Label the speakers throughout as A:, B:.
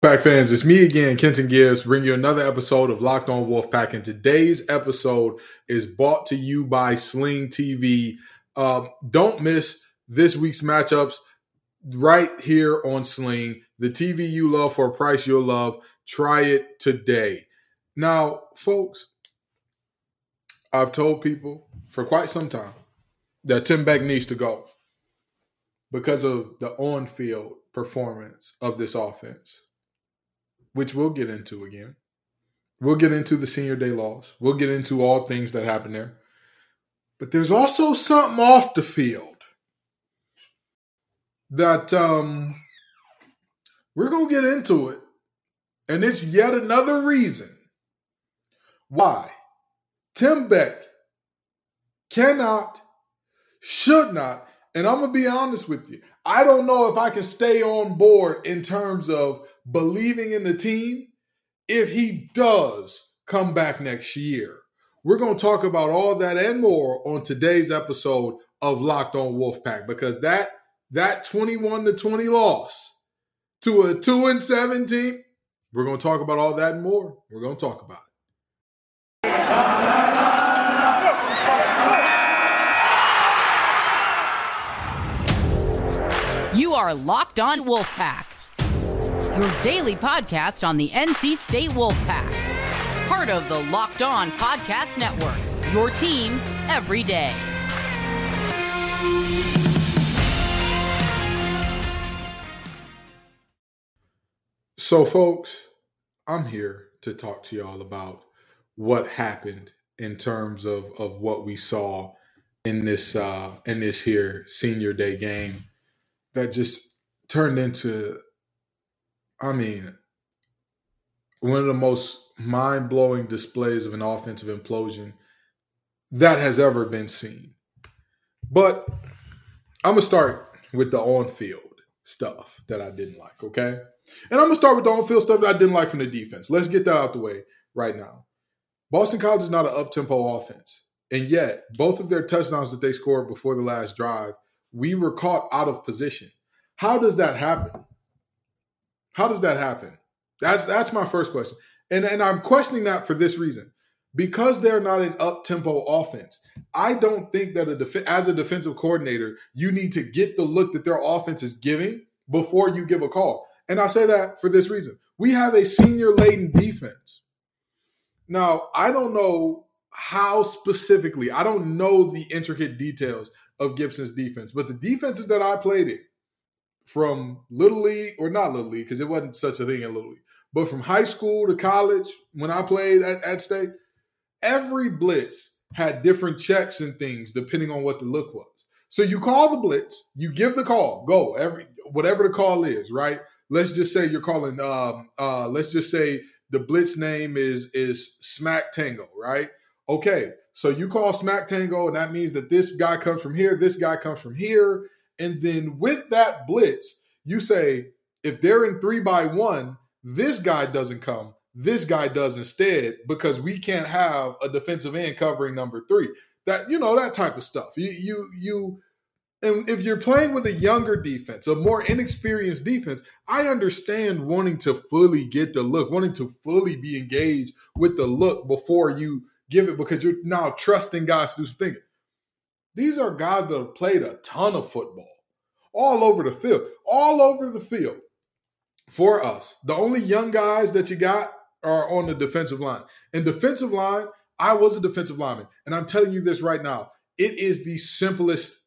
A: Pack fans, it's me again, Kenton Gibbs, bring you another episode of Locked On Wolfpack. And today's episode is brought to you by Sling TV. Um, don't miss this week's matchups right here on Sling. The TV you love for a price you'll love. Try it today. Now, folks, I've told people for quite some time that Tim Beck needs to go because of the on field performance of this offense which we'll get into again. We'll get into the senior day loss. We'll get into all things that happen there. But there's also something off the field that um, we're going to get into it. And it's yet another reason why Tim Beck cannot, should not, and I'm going to be honest with you. I don't know if I can stay on board in terms of believing in the team if he does come back next year. We're going to talk about all that and more on today's episode of Locked On Wolfpack because that that 21 to 20 loss to a 2 and 17, we're going to talk about all that and more. We're going to talk about
B: it. You are Locked On Wolfpack your daily podcast on the NC State Wolfpack. Part of the Locked On Podcast Network, your team every day.
A: So, folks, I'm here to talk to y'all about what happened in terms of, of what we saw in this uh, in this here senior day game that just turned into I mean, one of the most mind blowing displays of an offensive implosion that has ever been seen. But I'm going to start with the on field stuff that I didn't like, okay? And I'm going to start with the on field stuff that I didn't like from the defense. Let's get that out the way right now. Boston College is not an up tempo offense. And yet, both of their touchdowns that they scored before the last drive, we were caught out of position. How does that happen? How does that happen? That's that's my first question. And and I'm questioning that for this reason. Because they're not an up tempo offense, I don't think that a def- as a defensive coordinator, you need to get the look that their offense is giving before you give a call. And I say that for this reason. We have a senior laden defense. Now, I don't know how specifically, I don't know the intricate details of Gibson's defense, but the defenses that I played in, from little league or not little league because it wasn't such a thing in little league, but from high school to college when I played at, at state, every blitz had different checks and things depending on what the look was. So you call the blitz, you give the call, go every whatever the call is, right? Let's just say you're calling. Um, uh, let's just say the blitz name is is Smack Tango, right? Okay, so you call Smack Tango, and that means that this guy comes from here, this guy comes from here, and then with that blitz, you say, if they're in three by one, this guy doesn't come, this guy does instead, because we can't have a defensive end covering number three. That, you know, that type of stuff. You, you, you, and if you're playing with a younger defense, a more inexperienced defense, I understand wanting to fully get the look, wanting to fully be engaged with the look before you give it because you're now trusting guys to do some thinking. These are guys that have played a ton of football all over the field, all over the field for us. The only young guys that you got are on the defensive line. And defensive line, I was a defensive lineman. And I'm telling you this right now it is the simplest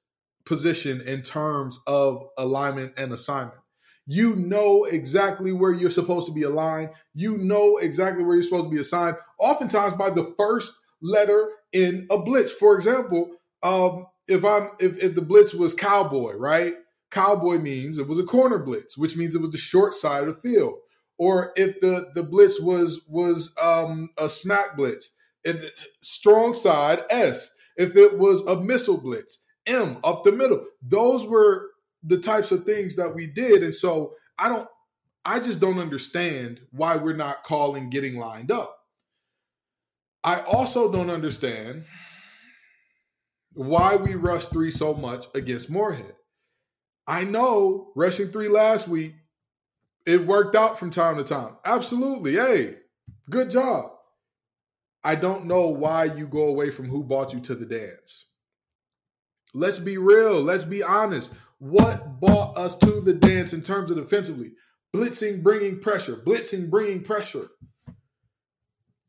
A: position in terms of alignment and assignment. You know exactly where you're supposed to be aligned. You know exactly where you're supposed to be assigned, oftentimes by the first letter in a blitz. For example, um, if I'm if, if the blitz was cowboy, right? Cowboy means it was a corner blitz, which means it was the short side of the field. Or if the the blitz was was um, a smack blitz, it, strong side S. If it was a missile blitz, M up the middle. Those were the types of things that we did, and so I don't. I just don't understand why we're not calling getting lined up. I also don't understand why we rush three so much against Moorhead. I know rushing three last week It worked out from time to time. Absolutely. Hey, good job. I don't know why you go away from who brought you to the dance. Let's be real. Let's be honest. What brought us to the dance in terms of defensively? Blitzing, bringing pressure. Blitzing, bringing pressure.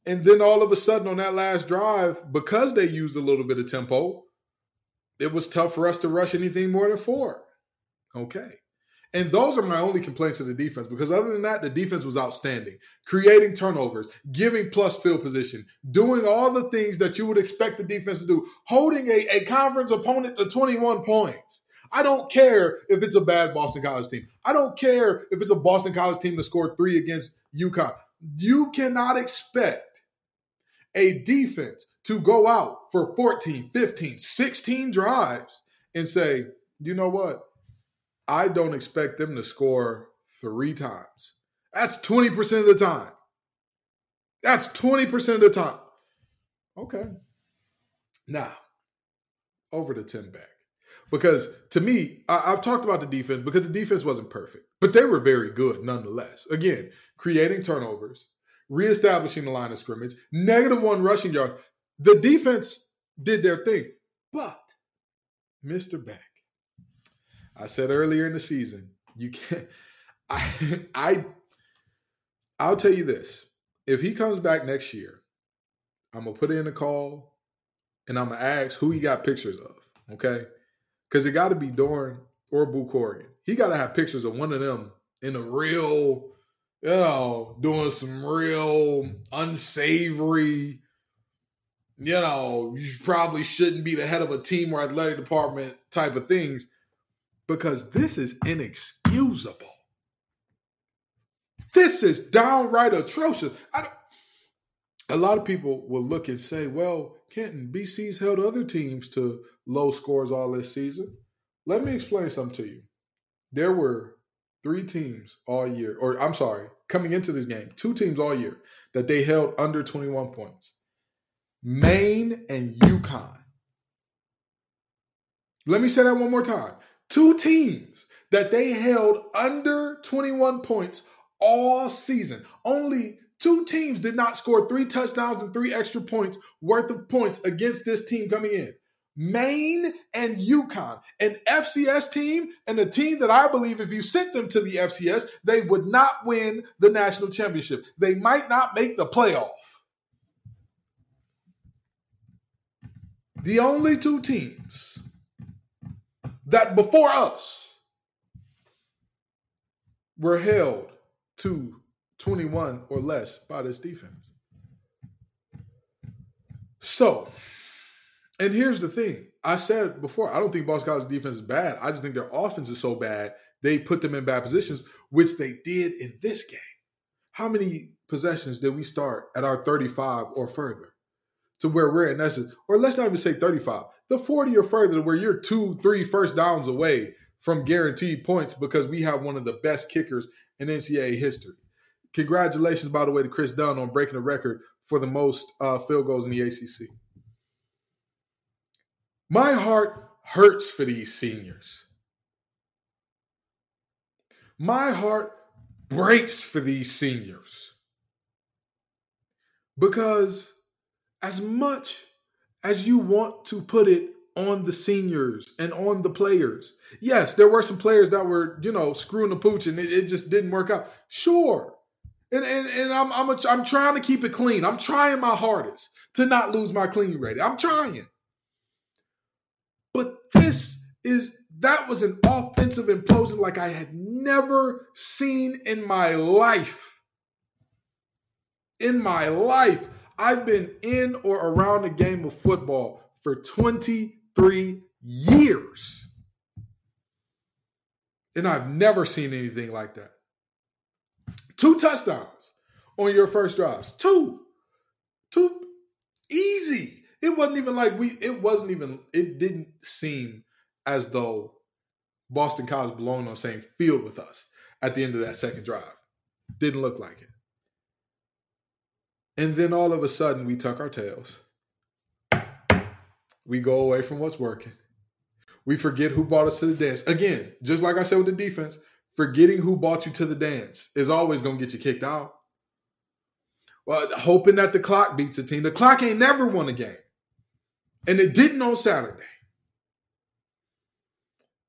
A: And then all of a sudden on that last drive, because they used a little bit of tempo, it was tough for us to rush anything more than four. Okay. And those are my only complaints of the defense because other than that, the defense was outstanding. Creating turnovers, giving plus field position, doing all the things that you would expect the defense to do, holding a, a conference opponent to 21 points. I don't care if it's a bad Boston College team. I don't care if it's a Boston College team to score three against UConn. You cannot expect a defense to go out for 14, 15, 16 drives and say, you know what? I don't expect them to score three times. That's 20% of the time. That's 20% of the time. Okay. Now, over to Tim Beck. Because to me, I, have talked about the defense because the defense wasn't perfect, but they were very good nonetheless. Again, creating turnovers, reestablishing the line of scrimmage, negative one rushing yard. The defense did their thing. But Mr. Beck, I said earlier in the season, you can't. I, I, I'll tell you this: if he comes back next year, I'm gonna put in a call, and I'm gonna ask who he got pictures of. Okay, because it got to be Doeren or Boo He got to have pictures of one of them in a real, you know, doing some real unsavory. You know, you probably shouldn't be the head of a team or athletic department type of things because this is inexcusable. This is downright atrocious. a lot of people will look and say, well, Kenton, BC's held other teams to low scores all this season. Let me explain something to you. There were three teams all year, or I'm sorry, coming into this game, two teams all year that they held under 21 points Maine and UConn. Let me say that one more time two teams that they held under 21 points all season. Only two teams did not score three touchdowns and three extra points worth of points against this team coming in. Maine and UConn, an FCS team, and a team that I believe if you sent them to the FCS, they would not win the national championship. They might not make the playoff. The only two teams that before us were held to 21 or less by this defense. So, and here's the thing. I said before, I don't think Boston College defense is bad. I just think their offense is so bad, they put them in bad positions, which they did in this game. How many possessions did we start at our 35 or further? To where we're in essence, or let's not even say 35, the 40 or further where you're two, three first downs away from guaranteed points because we have one of the best kickers in NCAA history. Congratulations, by the way, to Chris Dunn on breaking the record for the most uh, field goals in the ACC. My heart hurts for these seniors. My heart breaks for these seniors. Because as much as you want to put it on the seniors and on the players. Yes, there were some players that were, you know, screwing the pooch and it, it just didn't work out. Sure. And and, and I'm I'm a, I'm trying to keep it clean. I'm trying my hardest to not lose my clean rating. I'm trying. But this is that was an offensive implosion like I had never seen in my life. In my life. I've been in or around the game of football for 23 years. And I've never seen anything like that. Two touchdowns on your first drives. Two. Two. Easy. It wasn't even like we, it wasn't even, it didn't seem as though Boston College belonged on the same field with us at the end of that second drive. Didn't look like it. And then all of a sudden, we tuck our tails. We go away from what's working. We forget who brought us to the dance. Again, just like I said with the defense, forgetting who brought you to the dance is always going to get you kicked out. Well, hoping that the clock beats a team. The clock ain't never won a game. And it didn't on Saturday.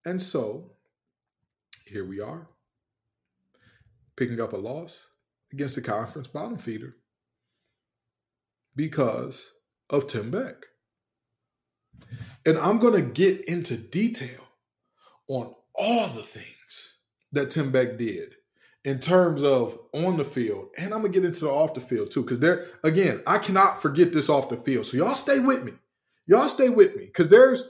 A: And so, here we are, picking up a loss against the conference bottom feeder because of Tim Beck. And I'm going to get into detail on all the things that Tim Beck did in terms of on the field. And I'm going to get into the off the field too. Because there, again, I cannot forget this off the field. So y'all stay with me. Y'all stay with me. Because there's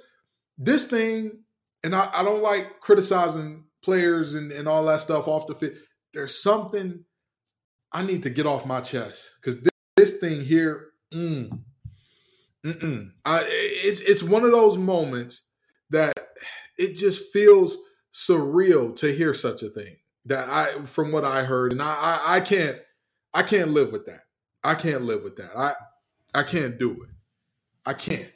A: this thing, and I, I, don't like criticizing players and, and all that stuff off the field. There's something I need to get off my chest. Because this, this, thing here, mm, I, it's it's one of those moments that it just feels surreal to hear such a thing. That I, from what I heard, and I, I, I can't, I can't live with that. I can't live with that. I, I can't do it. I can't.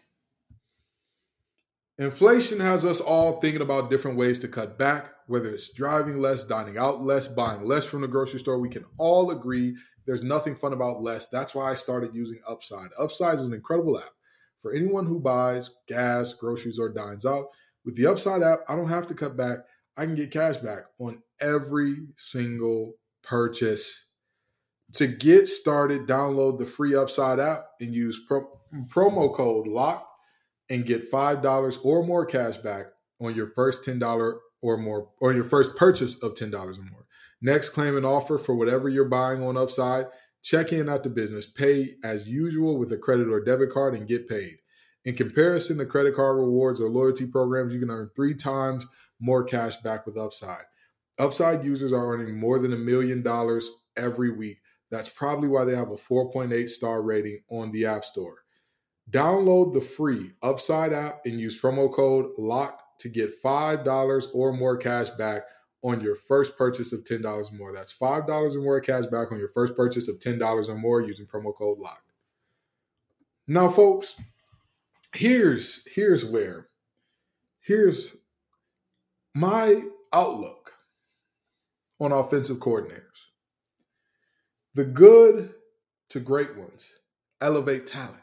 A: Inflation has us all thinking about different ways to cut back, whether it's driving less, dining out less, buying less from the grocery store. We can all agree there's nothing fun about less. That's why I started using Upside. Upside is an incredible app for anyone who buys gas, groceries, or dines out. With the Upside app, I don't have to cut back. I can get cash back on every single purchase. To get started, download the free Upside app and use pro- promo code LOCK and get $5 or more cash back on your first $10 or more, or your first purchase of $10 or more. Next, claim an offer for whatever you're buying on Upside Check in at the business, pay as usual with a credit or debit card, and get paid. In comparison to credit card rewards or loyalty programs, you can earn three times more cash back with Upside. Upside users are earning more than a million dollars every week. That's probably why they have a 4.8 star rating on the App Store. Download the free Upside app and use promo code LOCKED to get $5 or more cash back on your first purchase of $10 or more. That's $5 or more cash back on your first purchase of $10 or more using promo code LOCKED. Now, folks, here's here's where here's my outlook on offensive coordinators. The good to great ones elevate talent.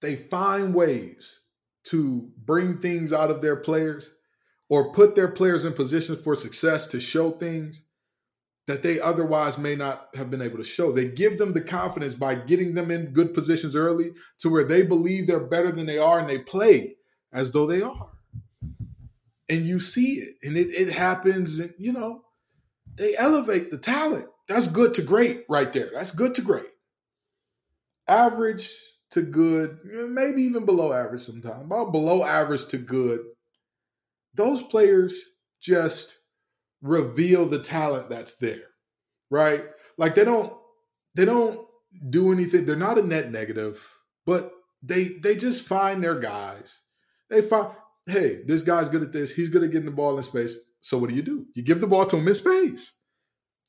A: They find ways to bring things out of their players or put their players in positions for success to show things that they otherwise may not have been able to show. They give them the confidence by getting them in good positions early to where they believe they're better than they are and they play as though they are. And you see it and it, it happens, and you know, they elevate the talent. That's good to great right there. That's good to great. Average to good, maybe even below average sometimes, about below average to good those players just reveal the talent that's there, right? Like they don't they don't do anything. They're not a net negative, but they they just find their guys. They find, hey, this guy's good at this. He's good at getting the ball in space. So what do you do? You give the ball to him in space.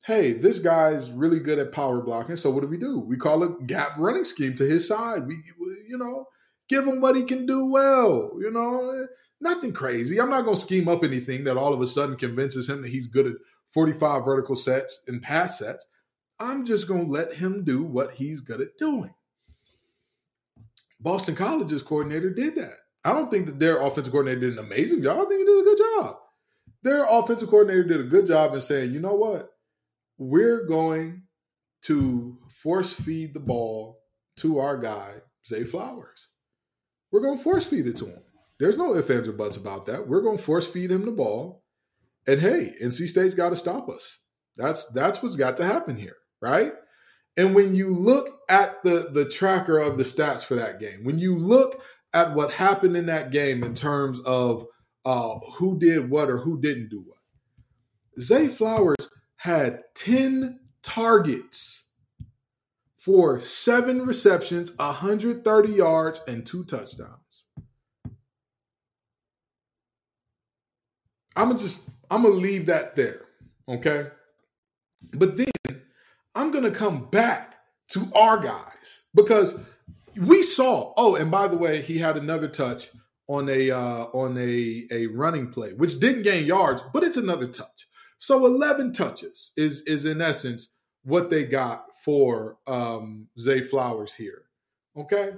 A: Hey, this guy's really good at power blocking. So what do we do? We call a gap running scheme to his side. We, you know, give him what he can do well. You know, Nothing crazy. I'm not going to scheme up anything that all of a sudden convinces him that he's good at 45 vertical sets and pass sets. I'm just going to let him do what he's good at doing. Boston College's coordinator did that. I don't think that their offensive coordinator did an amazing job. I think he did a good job. Their offensive coordinator did a good job in saying, you know what? We're going to force feed the ball to our guy, Zay Flowers. We're going to force feed it to him. There's no ifs, ands, or buts about that. We're going to force feed him the ball. And hey, NC State's got to stop us. That's that's what's got to happen here, right? And when you look at the the tracker of the stats for that game, when you look at what happened in that game in terms of uh, who did what or who didn't do what, Zay Flowers had 10 targets for seven receptions, 130 yards, and two touchdowns. I'm gonna just I'm gonna leave that there. Okay. But then I'm gonna come back to our guys because we saw, oh, and by the way, he had another touch on a uh on a a running play, which didn't gain yards, but it's another touch. So 11 touches is is in essence what they got for um, Zay Flowers here. Okay,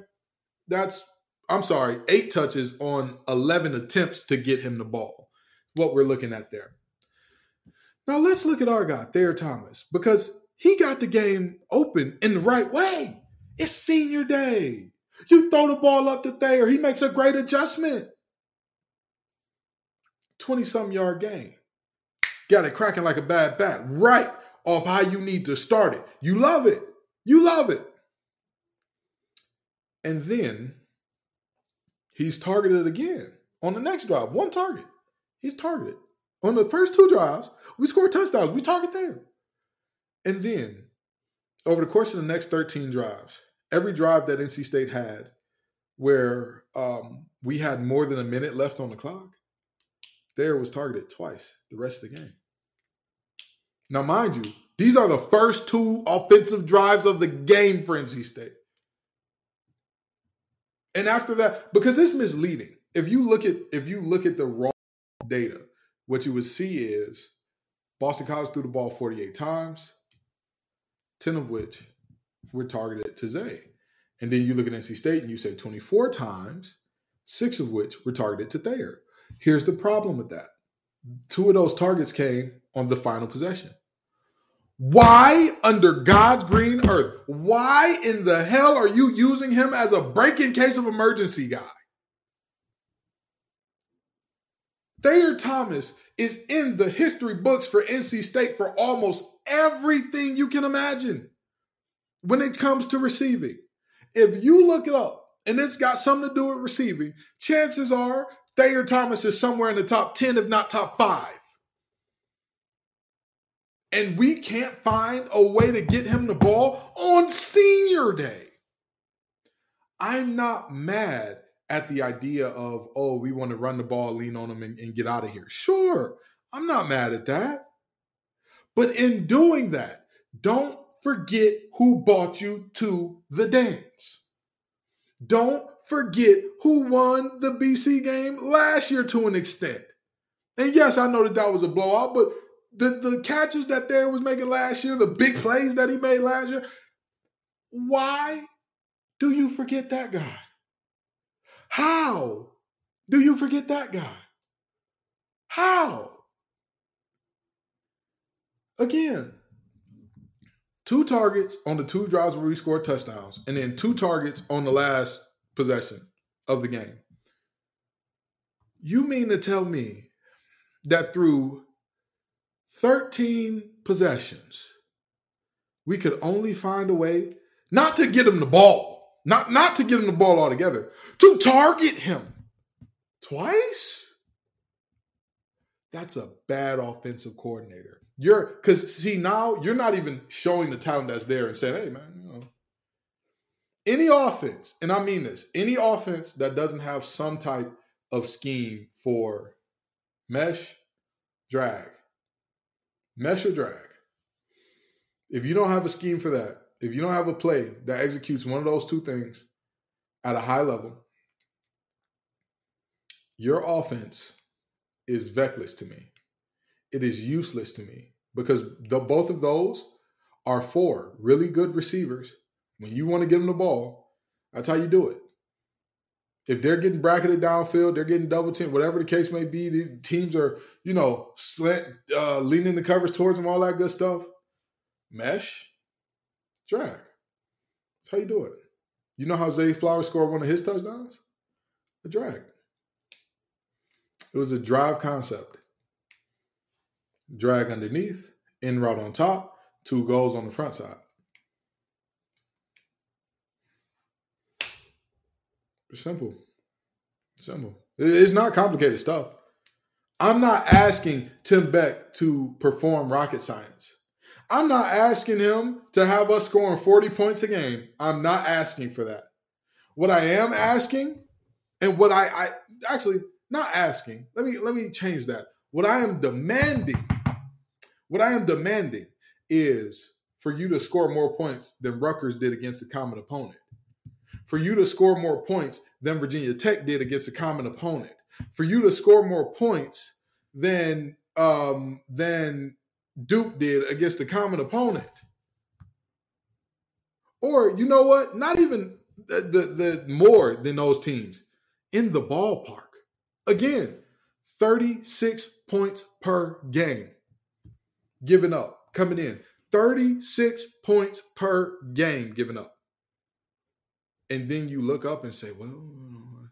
A: that's I'm sorry, eight touches on 11 attempts to get him the ball. What we're looking at there. Now let's look at our guy, Thayer Thomas, because he got the game open in the right way. It's senior day. You throw the ball up to Thayer, he makes a great adjustment. 20 something yard game. Got it cracking like a bad bat, right off how you need to start it. You love it. You love it. And then he's targeted again on the next drive. One target. He's targeted. On the first two drives, we score touchdowns. We target Thayer. And then over the course of the next 13 drives, every drive that NC State had where um, we had more than a minute left on the clock, Thayer was targeted twice the rest of the game. Now, mind you, these are the first two offensive drives of the game for NC State. And after that, because it's misleading. If you look at if you look at the raw data, what you would see is Boston College threw the ball 48 times, 10 of which were targeted to Zay. And then you look at NC State and you say 24 times, six of which were targeted to Thayer. Here's the problem with that. Two of those targets came on the final possession. Why, under God's green earth, why in the hell are you using him as a break in case of emergency guy? Thayer Thomas is in the history books for NC State for almost everything you can imagine when it comes to receiving. If you look it up and it's got something to do with receiving, chances are Thayer Thomas is somewhere in the top 10, if not top five and we can't find a way to get him the ball on senior day. I'm not mad at the idea of, oh, we want to run the ball, lean on them, and, and get out of here. Sure, I'm not mad at that. But in doing that, don't forget who brought you to the dance. Don't forget who won the BC game last year to an extent. And yes, I know that that was a blowout, but the, the catches that Thayer was making last year, the big plays that he made last year, why do you forget that guy? How do you forget that guy? How? Again, two targets on the two drives where we scored touchdowns, and then two targets on the last possession of the game. You mean to tell me that through 13 possessions, we could only find a way not to get him the ball, not, not to get him the ball altogether, to target him twice. That's a bad offensive coordinator. You're because see now you're not even showing the talent that's there and saying, "Hey man, you know." Any offense, and I mean this, any offense that doesn't have some type of scheme for mesh, drag, mesh or drag. If you don't have a scheme for that, if you don't have a play that executes one of those two things at a high level, your offense is vectless to me. It is useless to me because the, both of those are for really good receivers. When you want to give them the ball, that's how you do it. If they're getting bracketed downfield, they're getting double team, whatever the case may be. The teams are, you know, slant, uh, leaning the covers towards them, all that good stuff. Mesh, drag. That's how you do it. You know how Zay Flowers scored one of his touchdowns? A drag. It was a drive concept. Drag underneath, in route on top, two goals on the front side. Simple. Simple. It's not complicated stuff. I'm not asking Tim Beck to perform rocket science. I'm not asking him to have us scoring 40 points a game. I'm not asking for that. What I am asking, and what I, I actually not asking, let me let me change that. What I am demanding, what I am demanding is for you to score more points than Rutgers did against a common opponent for you to score more points than Virginia Tech did against a common opponent, for you to score more points than um, than Duke did against a common opponent. Or you know what? Not even the, the, the more than those teams in the ballpark. Again, 36 points per game given up coming in. 36 points per game given up. And then you look up and say, well,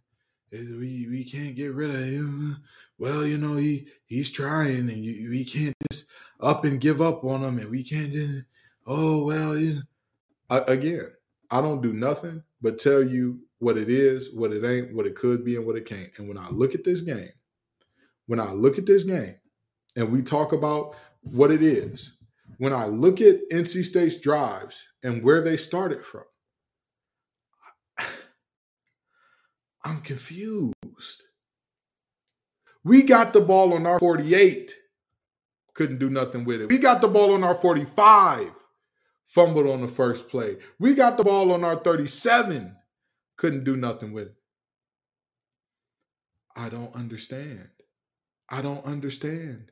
A: eh, we we can't get rid of him. Well, you know he he's trying, and you, we can't just up and give up on them, and we can't just. Oh well, you know. again, I don't do nothing but tell you what it is, what it ain't, what it could be, and what it can't. And when I look at this game, when I look at this game, and we talk about what it is, when I look at NC State's drives and where they started from, I'm confused. We got the ball on our 48, couldn't do nothing with it. We got the ball on our 45, fumbled on the first play. We got the ball on our 37, couldn't do nothing with it. I don't understand. I don't understand.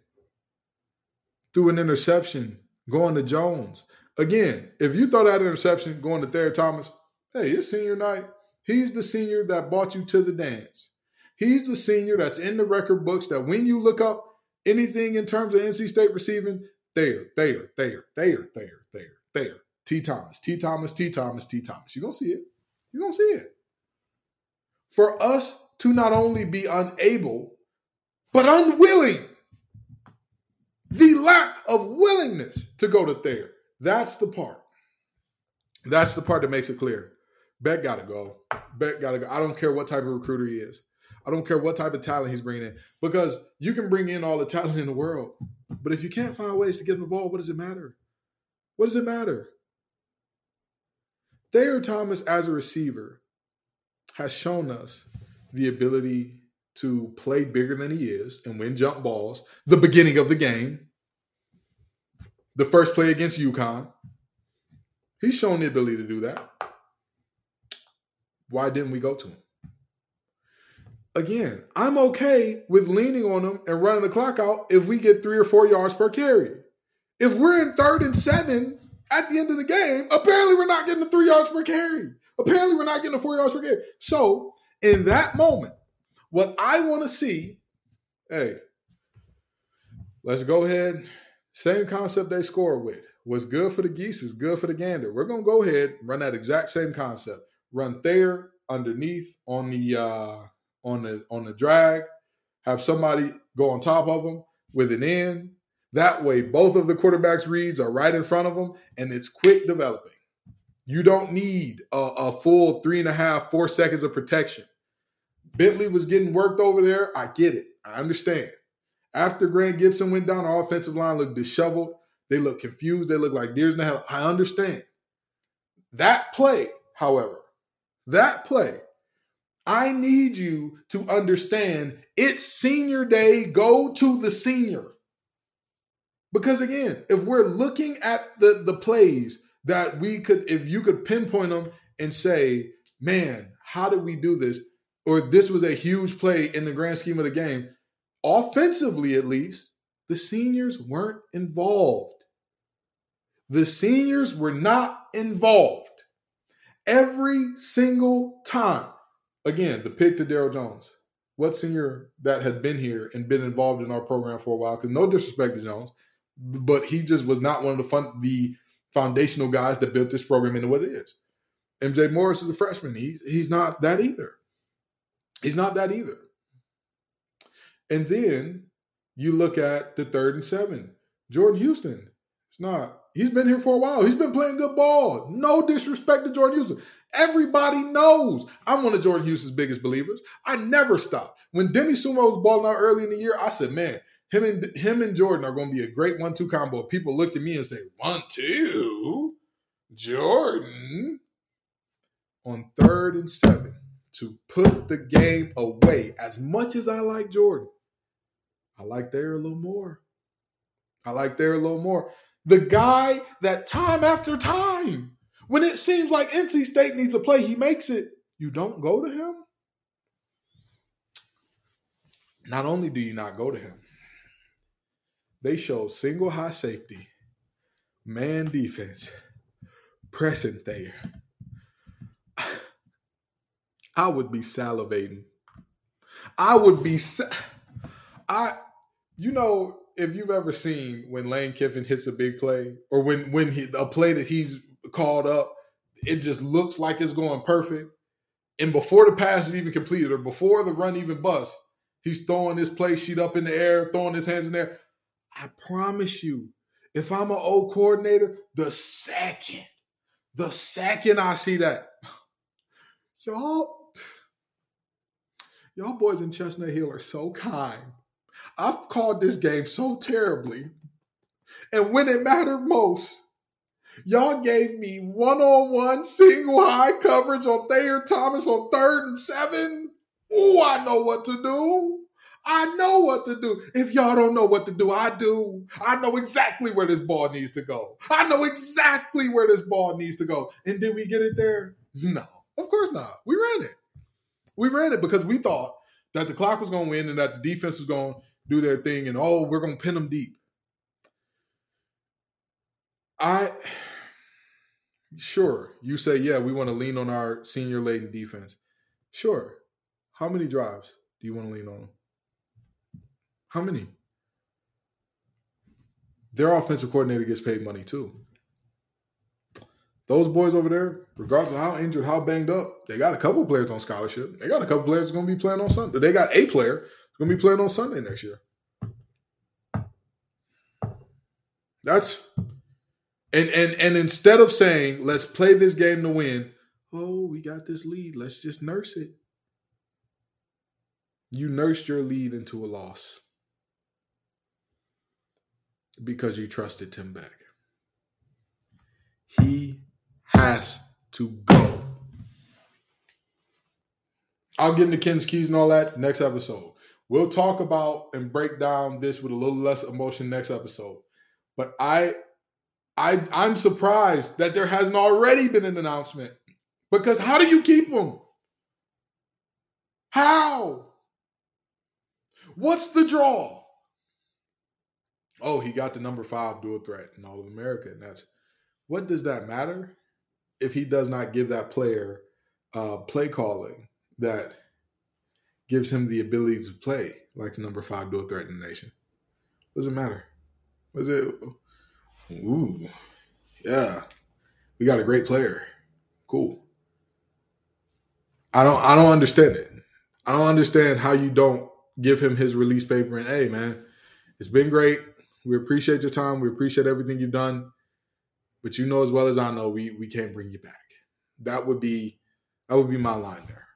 A: Through an interception, going to Jones. Again, if you throw that interception going to Thayer Thomas, hey, it's senior night. He's the senior that brought you to the dance. He's the senior that's in the record books that when you look up anything in terms of NC State receiving, there, there, there, there, there, there, there. T. Thomas, T. Thomas, T. Thomas, T. Thomas. You're going to see it. You're going to see it. For us to not only be unable, but unwilling, the lack of willingness to go to Thayer, that's the part. That's the part that makes it clear. Beck got to go. Beck got to go. I don't care what type of recruiter he is. I don't care what type of talent he's bringing in because you can bring in all the talent in the world, but if you can't find ways to get him the ball, what does it matter? What does it matter? Thayer Thomas, as a receiver, has shown us the ability to play bigger than he is and win jump balls. The beginning of the game, the first play against UConn, he's shown the ability to do that. Why didn't we go to him? Again, I'm okay with leaning on them and running the clock out if we get three or four yards per carry. If we're in third and seven at the end of the game, apparently we're not getting the three yards per carry. Apparently we're not getting the four yards per carry. So in that moment, what I want to see, hey, let's go ahead. Same concept they score with. What's good for the geese is good for the gander. We're gonna go ahead and run that exact same concept run Thayer underneath on the uh, on the on the drag, have somebody go on top of them with an end. That way, both of the quarterbacks' reads are right in front of them, and it's quick developing. You don't need a, a full three and a half, four seconds of protection. Bentley was getting worked over there. I get it. I understand. After Grant Gibson went down, our offensive line looked disheveled. They looked confused. They look like deers in the hell. I understand. That play, however, that play, I need you to understand it's senior day. Go to the senior. Because again, if we're looking at the, the plays that we could, if you could pinpoint them and say, man, how did we do this? Or this was a huge play in the grand scheme of the game, offensively at least, the seniors weren't involved. The seniors were not involved every single time. Again, the pick to Daryl Jones. What senior that had been here and been involved in our program for a while? Because no disrespect to Jones, but he just was not one of the fun, the foundational guys that built this program into what it is. MJ Morris is a freshman. He, he's not that either. He's not that either. And then you look at the third and seven. Jordan Houston. It's not He's been here for a while. He's been playing good ball. No disrespect to Jordan Houston. Everybody knows I'm one of Jordan Houston's biggest believers. I never stop. When Demie Sumo was balling out early in the year, I said, man, him and him and Jordan are going to be a great one-two combo. People looked at me and say, one-two, Jordan on third and seven to put the game away. As much as I like Jordan, I like Thayer a little more. I like Thayer a little more. The guy that time after time, when it seems like NC State needs a play, he makes it. You don't go to him. Not only do you not go to him, they show single high safety, man defense, pressing Thayer. I would be salivating. I would be. Sa- I, you know, if you've ever seen when Lane Kiffin hits a big play, or when when he, a play that he's called up, it just looks like it's going perfect, and before the pass is even completed, or before the run even busts, he's throwing his play sheet up in the air, throwing his hands in there. I promise you, if I'm an old coordinator, the second, the second I see that, y'all, y'all boys in Chestnut Hill are so kind. I've called this game so terribly. And when it mattered most, y'all gave me one on one single high coverage on Thayer Thomas on third and seven. Ooh, I know what to do. I know what to do. If y'all don't know what to do, I do. I know exactly where this ball needs to go. I know exactly where this ball needs to go. And did we get it there? No, of course not. We ran it. We ran it because we thought that the clock was going to win and that the defense was going to do their thing and oh, we're going to pin them deep. I sure you say yeah, we want to lean on our senior laden defense. Sure. How many drives do you want to lean on? How many? Their offensive coordinator gets paid money too. Those boys over there, regardless of how injured, how banged up, they got a couple players on scholarship. They got a couple players going to be playing on Sunday. They got a player going to be playing on Sunday next year. That's and and and instead of saying let's play this game to win, oh we got this lead, let's just nurse it. You nursed your lead into a loss because you trusted Tim Beck. He has to go. I'll get into Ken's keys and all that next episode. We'll talk about and break down this with a little less emotion next episode. But I I I'm surprised that there hasn't already been an announcement. Because how do you keep them? How? What's the draw? Oh, he got the number five dual threat in all of America. And that's what does that matter if he does not give that player uh, play calling that gives him the ability to play like the number five dual threat in the nation? What does it matter? Was it? Ooh, yeah, we got a great player. Cool. I don't. I don't understand it. I don't understand how you don't give him his release paper and hey, man, it's been great. We appreciate your time. We appreciate everything you've done. But you know as well as I know, we we can't bring you back. That would be that would be my line there.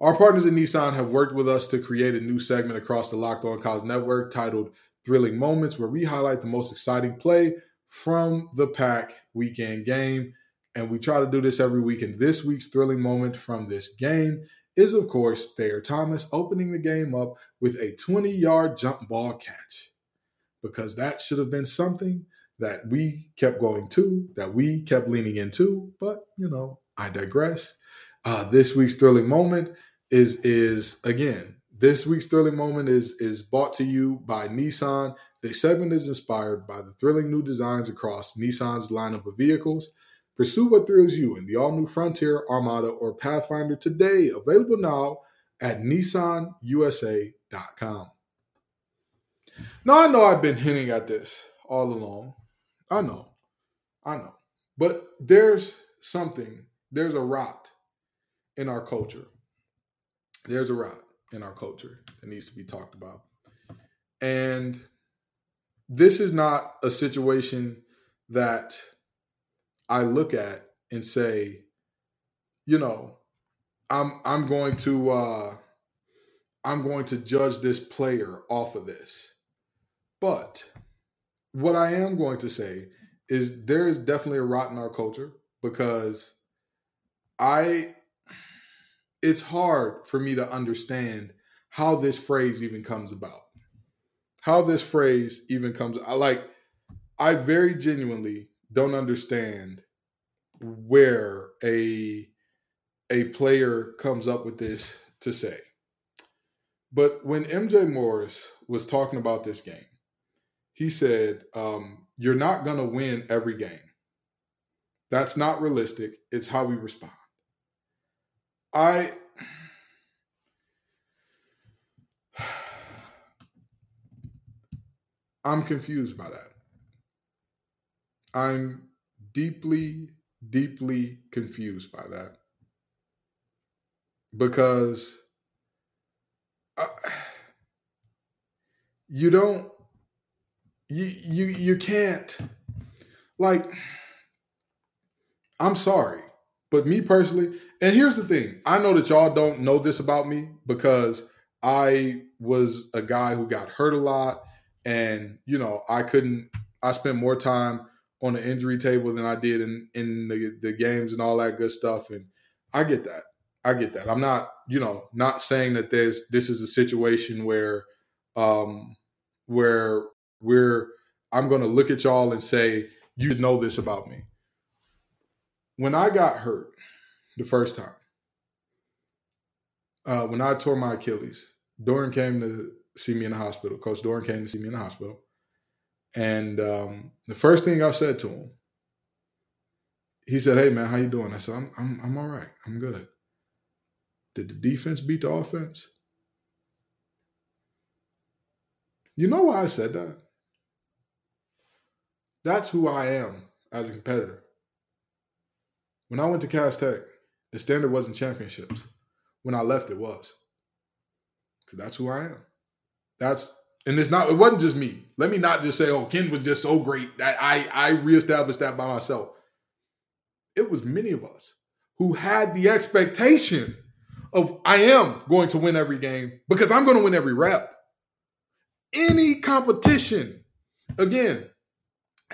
A: Our partners at Nissan have worked with us to create a new segment across the Locked On College Network titled Thrilling Moments, where we highlight the most exciting play from the pack weekend game. And we try to do this every week. And this week's thrilling moment from this game is, of course, Thayer Thomas opening the game up with a 20 yard jump ball catch. Because that should have been something that we kept going to, that we kept leaning into. But, you know, I digress. Uh, this week's thrilling moment is is again this week's thrilling moment is is brought to you by Nissan. The segment is inspired by the thrilling new designs across Nissan's lineup of vehicles. Pursue what thrills you in the all-new Frontier, Armada, or Pathfinder today. Available now at nissanusa.com. Now I know I've been hinting at this all along. I know. I know. But there's something, there's a rot in our culture. There's a rot in our culture that needs to be talked about. And this is not a situation that I look at and say, you know, I'm I'm going to uh I'm going to judge this player off of this. But what I am going to say is there is definitely a rot in our culture because I it's hard for me to understand how this phrase even comes about. How this phrase even comes I like I very genuinely don't understand where a a player comes up with this to say. But when MJ Morris was talking about this game, he said, um, You're not going to win every game. That's not realistic. It's how we respond. I. I'm confused by that. I'm deeply, deeply confused by that. Because uh, I, you don't you you you can't like I'm sorry, but me personally, and here's the thing. I know that y'all don't know this about me because I was a guy who got hurt a lot and you know, I couldn't I spent more time on the injury table than I did in in the, the games and all that good stuff and I get that. I get that. I'm not, you know, not saying that there's this is a situation where um where we're I'm going to look at y'all and say you know this about me. When I got hurt the first time, uh, when I tore my Achilles, Doeren came to see me in the hospital. Coach Doeren came to see me in the hospital. And um, the first thing I said to him, he said, "Hey man, how you doing?" I said, "I'm I'm I'm all right. I'm good." Did the defense beat the offense? You know why I said that? That's who I am as a competitor. When I went to Cass Tech, the standard wasn't championships. When I left, it was. Because that's who I am. That's and it's not it wasn't just me. Let me not just say, oh, Ken was just so great that I I reestablished that by myself. It was many of us who had the expectation of I am going to win every game because I'm going to win every rep. Any competition, again,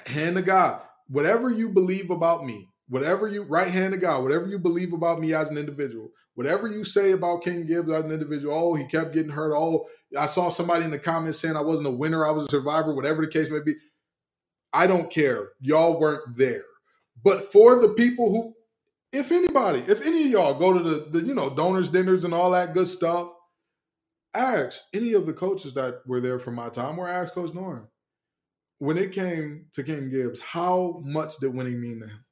A: hand to God. Whatever you believe about me, whatever you right hand to God, whatever you believe about me as an individual, whatever you say about King Gibbs as an individual, oh, he kept getting hurt. Oh, I saw somebody in the comments saying I wasn't a winner, I was a survivor, whatever the case may be. I don't care. Y'all weren't there. But for the people who, if anybody, if any of y'all go to the, the you know, donors dinners and all that good stuff, ask any of the coaches that were there for my time or ask Coach Doeren. When it came to King Gibbs, how much did winning mean to him?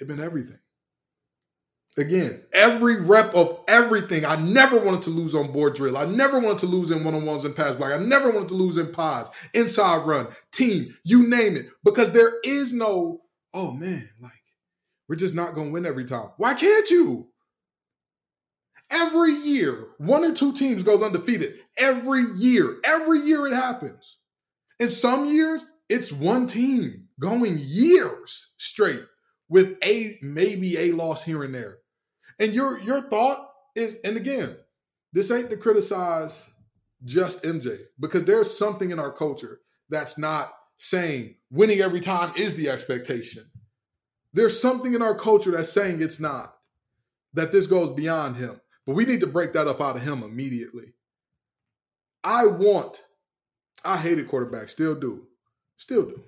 A: It meant everything. Again, every rep of everything. I never wanted to lose on board drill. I never wanted to lose in one on ones and pass block. I never wanted to lose in pods, inside run, team, you name it. Because there is no, oh man, like, we're just not going to win every time. Why can't you? Every year, one or two teams goes undefeated. Every year. Every year it happens. In some years, it's one team going years straight with a maybe a loss here and there. And your your thought is, and again, this ain't to criticize just MJ because there's something in our culture that's not saying winning every time is the expectation. There's something in our culture that's saying it's not, that this goes beyond him. But we need to break that up out of him immediately. I want, I hated quarterbacks, still do, still do.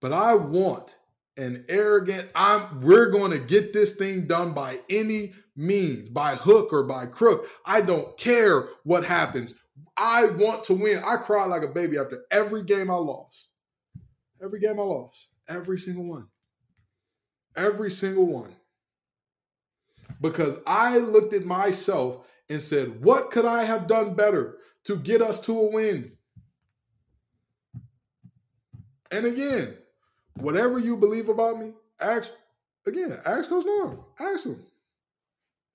A: But I want an arrogant, I'm we're going to get this thing done by any means, by hook or by crook. I don't care what happens. I want to win. I cried like a baby after every game I lost. Every game I lost. Every single one. Every single one. Because I looked at myself and said, what could I have done better to get us to a win? And again, whatever you believe about me, ask again, ask Coach Norm. Ask him.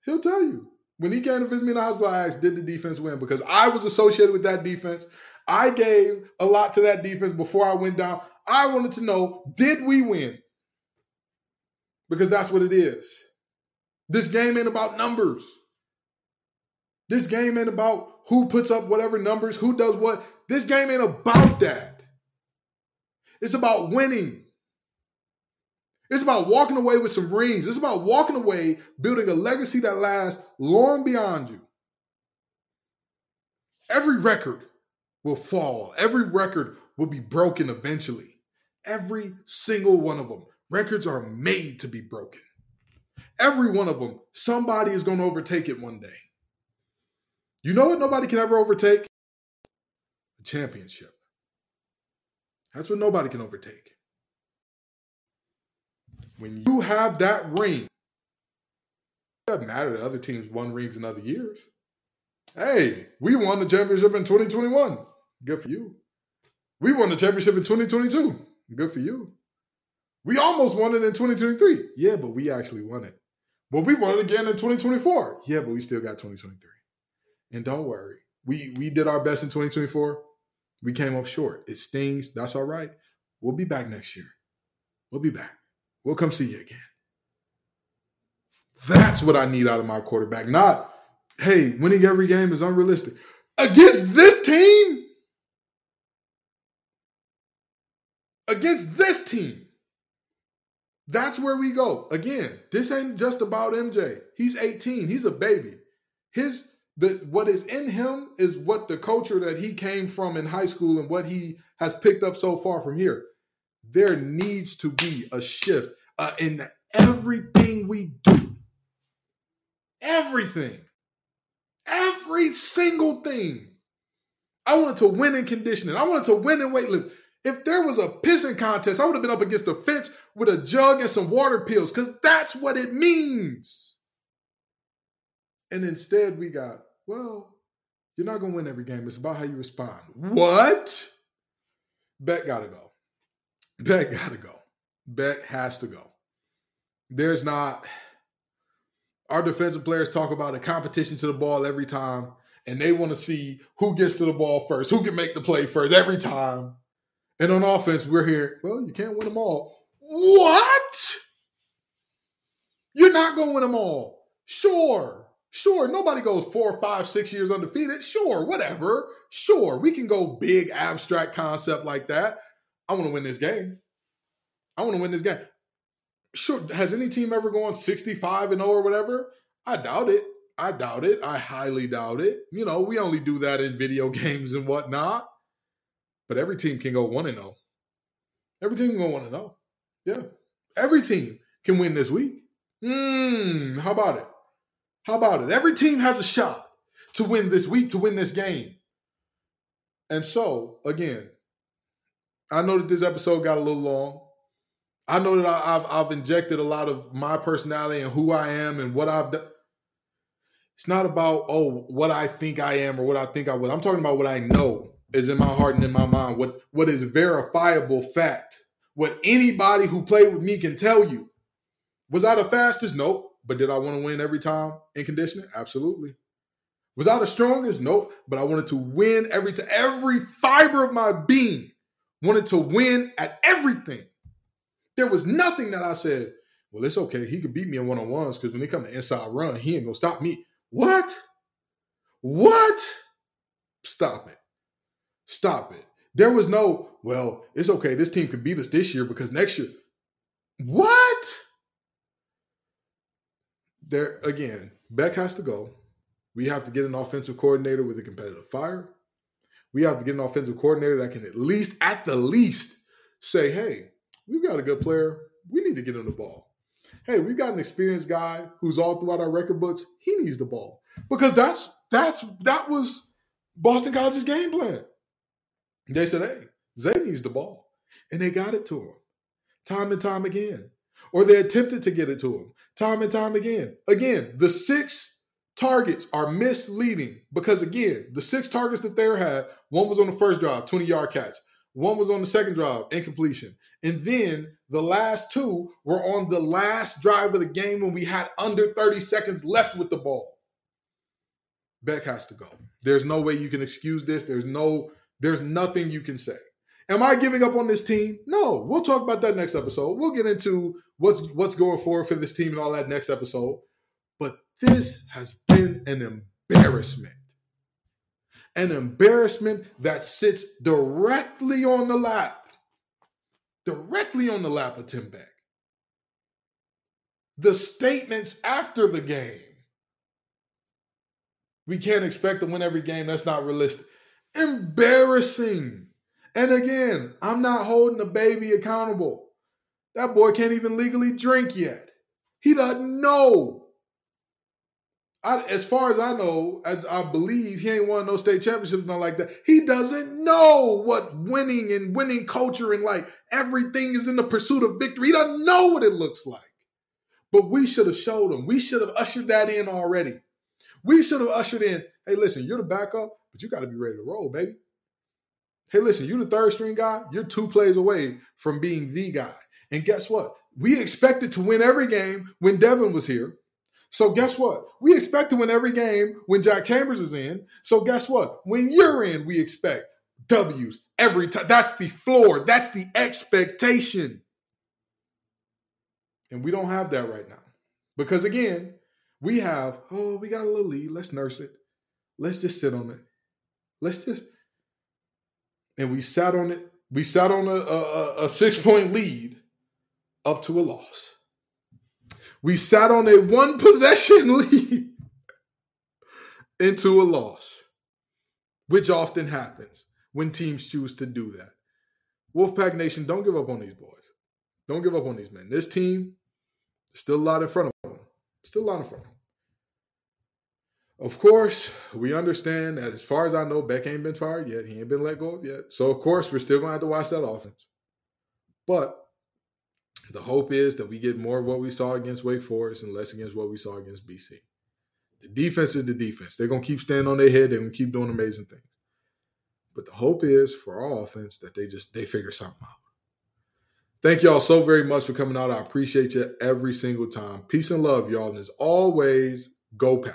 A: He'll tell you. When he came to visit me in the hospital, I asked, did the defense win? Because I was associated with that defense. I gave a lot to that defense before I went down. I wanted to know, did we win? Because that's what it is. This game ain't about numbers. This game ain't about who puts up whatever numbers, who does what. This game ain't about that. It's about winning. It's about walking away with some rings. It's about walking away, building a legacy that lasts long beyond you. Every record will fall. Every record will be broken eventually. Every single one of them. Records are made to be broken. Every one of them, somebody is going to overtake it one day. You know what nobody can ever overtake? A championship. That's what nobody can overtake. When you have that ring, it doesn't matter that other teams won rings in other years. Hey, we won the championship in 2021. Good for you. We won the championship in 2022. Good for you. We almost won it in 2023. Yeah, but we actually won it. But we won it again in 2024. Yeah, but we still got 2023. And don't worry. We we did our best in 2024. We came up short. It stings. That's all right. We'll be back next year. We'll be back. We'll come see you again. That's what I need out of my quarterback. Not, hey, winning every game is unrealistic. Against this team, against this team, that's where we go. Again, this ain't just about MJ. He's 18. He's a baby. His the what is in him is what the culture that he came from in high school and what he has picked up so far from here. There needs to be a shift uh, in everything we do. Everything. Every single thing. I wanted to win in conditioning. I wanted to win in weightlifting. If there was a pissing contest, I would have been up against the fence with a jug and some water pills because that's what it means. And instead, we got well, you're not going to win every game. It's about how you respond. What? Beck got to go. Beck got to go. Beck has to go. There's not. Our defensive players talk about a competition to the ball every time, and they want to see who gets to the ball first, who can make the play first every time. And on offense, we're here. Well, you can't win them all. What? You're not going to win them all. Sure. Sure, nobody goes four, five, six years undefeated. Sure, whatever. Sure, we can go big abstract concept like that. I want to win this game. I want to win this game. Sure, has any team ever gone 65 and 0 or whatever? I doubt it. I doubt it. I highly doubt it. You know, we only do that in video games and whatnot. But every team can go 1 and 0. Every team can go 1 and 0. Yeah. Every team can win this week. Hmm, how about it? How about it? Every team has a shot to win this week, to win this game. And so, again, I know that this episode got a little long. I know that I, have I've injected a lot of my personality and who I am and what I've done. It's not about oh what I think I am or what I think I was. I'm talking about what I know is in my heart and in my mind. What what is verifiable fact. What anybody who played with me can tell you. Was I the fastest? Nope. But did I want to win every time in conditioning? Absolutely. Was I the strongest? Nope. But I wanted to win every to every fiber of my being. Wanted to win at everything. There was nothing that I said, well, it's okay. He could beat me in one on ones because when they come to inside run, he ain't gonna stop me. What? What? Stop it. Stop it. There was no, well, it's okay. This team can beat us this year because next year. What? there again, Beck has to go. We have to get an offensive coordinator with a competitive fire. We have to get an offensive coordinator that can at least, at the least, say, hey, we've got a good player. We need to get him the ball. Hey, we've got an experienced guy who's all throughout our record books. He needs the ball. Because that's that's that was Boston College's game plan. They said, hey, Zay needs the ball. And they got it to him time and time again or they attempted to get it to him time and time again. Again, the six targets are misleading because, again, the six targets that they had, one was on the first drive, 20 yard catch, one was on the second drive, incompletion. And then the last two were on the last drive of the game when we had under 30 seconds left with the ball. Beck has to go. There's no way you can excuse this. There's no, there's nothing you can say. Am I giving up on this team? No. We'll talk about that next episode. We'll get into what's what's going forward for this team and all that next episode. But this has been an embarrassment. An embarrassment that sits directly on the lap, directly on the lap of Tim Beck. The statements after the game. We can't expect to win every game. That's not realistic. Embarrassing. And again, I'm not holding the baby accountable. That boy can't even legally drink yet. He doesn't know. I, as far as I know, I, I, believe he ain't won no state championships, nothing like that. He doesn't know what winning and winning culture and like everything is in the pursuit of victory. He doesn't know what it looks like. But we should have showed him. We should have ushered that in already. We should have ushered in, hey, listen, you're the backup, but you got to be ready to roll, baby. Hey, listen, you're the third string guy. You're two plays away from being the guy. And guess what? We expected to win every game when Devin was here. So guess what? We expect to win every game when Jack Chambers is in. So guess what? When you're in, we expect W's every time. That's the floor. That's the expectation. And we don't have that right now. Because again, we have, oh, we got a little lead. Let's nurse it. Let's just sit on it. Let's just. And we sat on it. We sat on a, a, a six point lead up to a loss. We sat on a one possession lead into a loss, which often happens when teams choose to do that. Wolfpack Nation, don't give up on these boys. Don't give up on these men. This team, still a lot in front of them. Still a lot in front of them. Of course, we understand that as far as I know, Beck ain't been fired yet. He ain't been let go of yet. So, of course, we're still going to have to watch that offense. But the hope is that we get more of what we saw against Wake Forest and less against what we saw against BC. The defense is the defense. They're going to keep standing on their head. They're going to keep doing amazing things. But the hope is for our offense that they just they figure something out. Thank y'all so very much for coming out. I appreciate you every single time. Peace and love, y'all. And as always, go pack.